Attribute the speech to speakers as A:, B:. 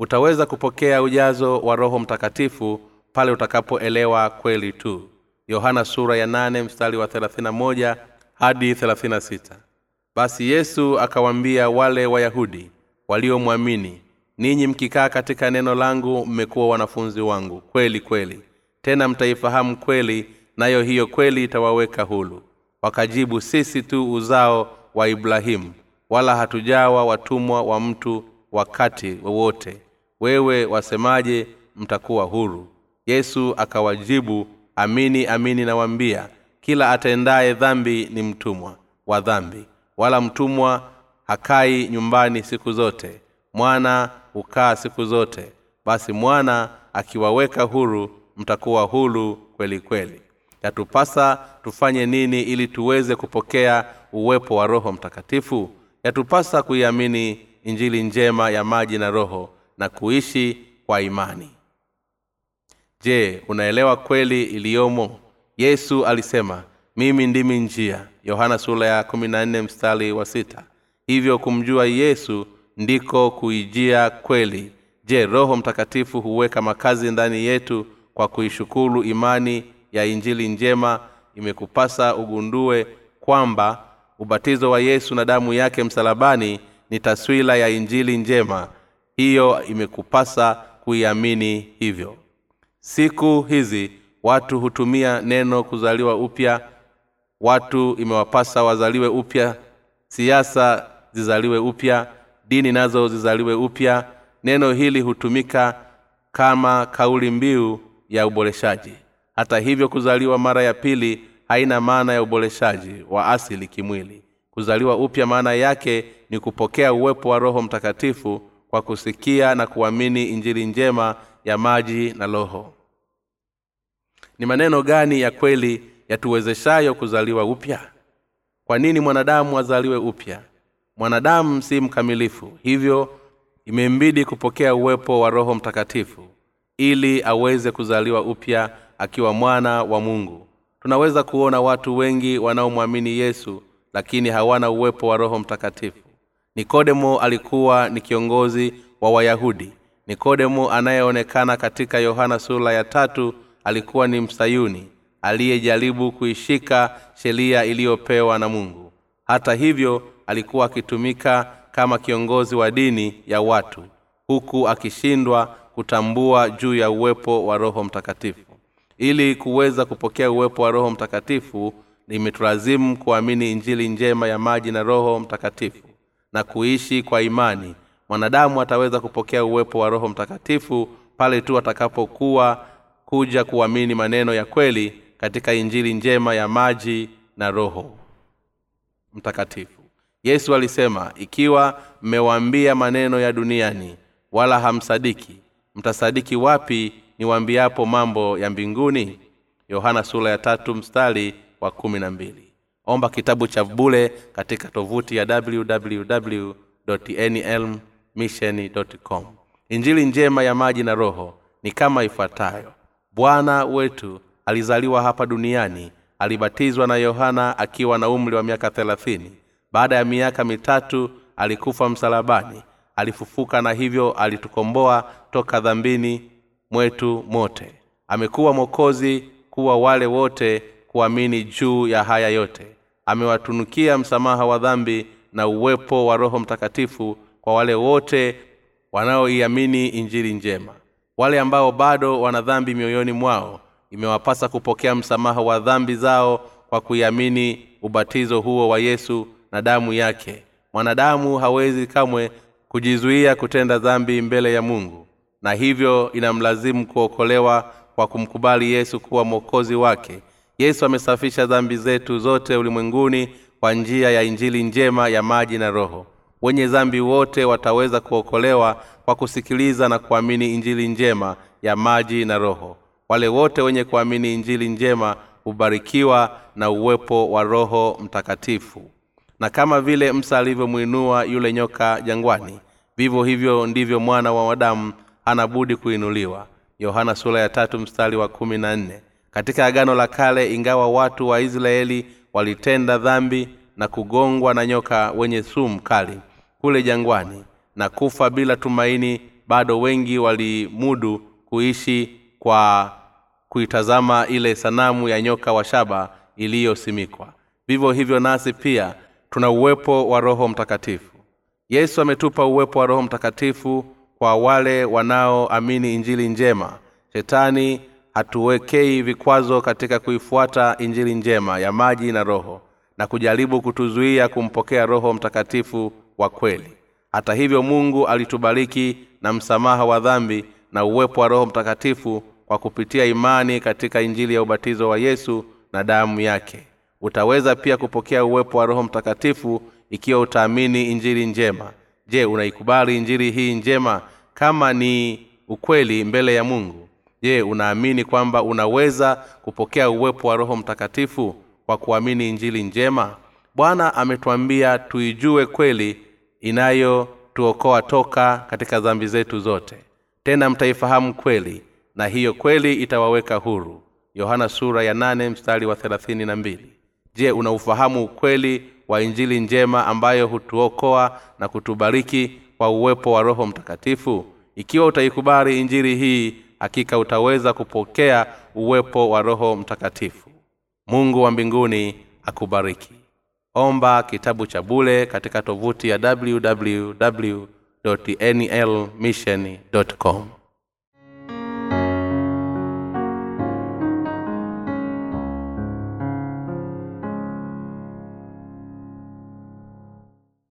A: utaweza kupokea ujazo wa roho mtakatifu pale utakapoelewa kweli tu. Yohana sura ya nane mstari wa 31 hadi 36 basi yesu akawaambia wale wayahudi waliomwamini ninyi mkikaa katika neno langu mmekuwa wanafunzi wangu. Kweli kweli. Tena mtaifahamu kweli nayo hiyo kweli itawaweka hulu wakajibu sisi tu uzao wa ibrahimu wala hatujawa watumwa wa mtu wakati wowote wewe wasemaje mtakuwa huru. Yesu akawajibu amini amini nawambia kila atendaye dhambi ni mtumwa wa dhambi wala mtumwa hakai nyumbani siku zote mwana hukaa siku zote. Basi mwana akiwaweka huru mtakuwa huru kweli kweli. Yatupasa tufanye nini ili tuweze kupokea uwepo wa roho mtakatifu? Yatupasa kuiamini injili njema ya maji na roho na kuishi kwa imani. Je unaelewa kweli iliyomo? Yesu alisema mimi ndimi njia. Yohana sura ya 14 mstari wa sita. Hivyo kumjua yesu ndiko kuijia kweli. Je roho mtakatifu huweka makazi ndani yetu kwa kuishukuru imani ya injili njema? Imekupasa ugundue kwamba ubatizo wa yesu na damu yake msalabani ni taswira ya injili njema hiyo imekupasa kuiamini hivyo. Siku hizi watu hutumia neno kuzaliwa upya. Watu imewapasa wazaliwe upya. Siasa zizaliwe upya. Dini nazo zizaliwe upya. Neno hili hutumika kama kauli mbiu ya uboreshaji. Hata hivyo kuzaliwa mara ya pili haina maana ya uboreshaji wa asili kimwili. Kuzaliwa upya maana yake ni kupokea uwepo wa roho mtakatifu kwa kusikia na kuamini injili njema ya maji na roho. Ni maneno gani ya kweli yatuwezeshayo kuzaliwa upya? Kwa nini mwanadamu azaliwe upya? Mwanadamu si mkamilifu hivyo imembidi kupokea uwepo wa roho mtakatifu ili aweze kuzaliwa upya akiwa mwana wa mungu. Tunaweza kuona watu wengi wanaomwamini yesu lakini hawana uwepo wa roho mtakatifu nikodemo alikuwa ni kiongozi wa wayahudi. Nikodemo anayeonekana katika yohana sura ya tatu alikuwa ni msayuni aliyejaribu kuishika sheria iliyopewa na mungu. Hata hivyo alikuwa akitumika kama kiongozi wa dini ya watu huku akishindwa kutambua juu ya uwepo wa roho mtakatifu. Ili kuweza kupokea uwepo wa roho mtakatifu limetulazimu kuamini injili njema ya maji na roho mtakatifu na kuishi kwa imani. Mwanadamu ataweza kupokea uwepo wa roho mtakatifu pale tu atakapokuwa kuja kuamini maneno ya kweli katika injili njema ya maji na roho mtakatifu. Yesu alisema ikiwa mmewaambia maneno ya duniani wala hamsadiki mtasadiki wapi niwaambiapo mambo ya mbinguni? Yohana sura ya tatu mstari wa kumi na mbili omba kitabu cha bule katika tovuti ya www nlmission injili njema ya maji na roho ni kama ifuatayo. Bwana wetu alizaliwa hapa duniani alibatizwa na yohana akiwa na umri wa miaka thelathini. Baada ya miaka mitatu alikufa msalabani. Alifufuka na hivyo alitukomboa toka dhambini mwetu mote. Amekuwa mwokozi kuwa wale wote kuamini juu ya haya yote. Amewatunukia msamaha wa dhambi na uwepo wa roho mtakatifu kwa wale wote wanaoiamini injili njema. Wale ambao bado wana dhambi mioyoni mwao imewapasa kupokea msamaha wa dhambi zao kwa kuiamini ubatizo huo wa yesu na damu yake. Mwanadamu hawezi kamwe kujizuia kutenda dhambi mbele ya mungu na hivyo inamlazimu kuokolewa kwa kumkubali yesu kuwa mwokozi wake yesu amesafisha dhambi zetu zote ulimwenguni kwa njia ya injili njema ya maji na roho. Wenye dhambi wote wataweza kuokolewa kwa kusikiliza na kuamini injili njema ya maji na roho. Wale wote wenye kuamini injili njema hubarikiwa na uwepo wa roho mtakatifu. Na kama vile msa alivyomwinua yule nyoka jangwani vivyo hivyo ndivyo mwana wa wadamu anabudi kuinuliwa. Yohana sura ya tatu mstari wa kumi na nne katika agano la kale ingawa watu wa israeli walitenda dhambi na kugongwa na nyoka wenye sumu kali kule jangwani na kufa bila tumaini bado wengi walimudu kuishi kwa kuitazama ile sanamu ya nyoka wa shaba iliyosimikwa. Vivyo hivyo nasi pia tuna uwepo wa roho mtakatifu. Yesu ametupa uwepo wa roho mtakatifu kwa wale wanaoamini injili njema. Shetani hatuwekei vikwazo katika kuifuata injili njema ya maji na roho na kujaribu kutuzuia kumpokea roho mtakatifu wa kweli. Hata hivyo mungu alitubariki na msamaha wa dhambi na uwepo wa roho mtakatifu kwa kupitia imani katika injili ya ubatizo wa yesu na damu yake. Utaweza pia kupokea uwepo wa roho mtakatifu ikiwa utaamini injili njema. Je unaikubali injili hii njema kama ni ukweli mbele ya mungu je unaamini kwamba unaweza kupokea uwepo wa roho mtakatifu kwa kuamini injili njema? Bwana ametwambia tuijue kweli inayotuokoa toka katika dhambi zetu zote. Tena mtaifahamu kweli na hiyo kweli itawaweka huru. Yohana sura ya nane mstari wa na mbili. Je unaufahamu ukweli wa injili njema ambayo hutuokoa na kutubariki kwa uwepo wa roho mtakatifu? Ikiwa utaikubali injili hii hakika utaweza kupokea uwepo wa roho mtakatifu. Mungu wa mbinguni akubariki. Omba kitabu cha bule katika tovuti ya www nlmission com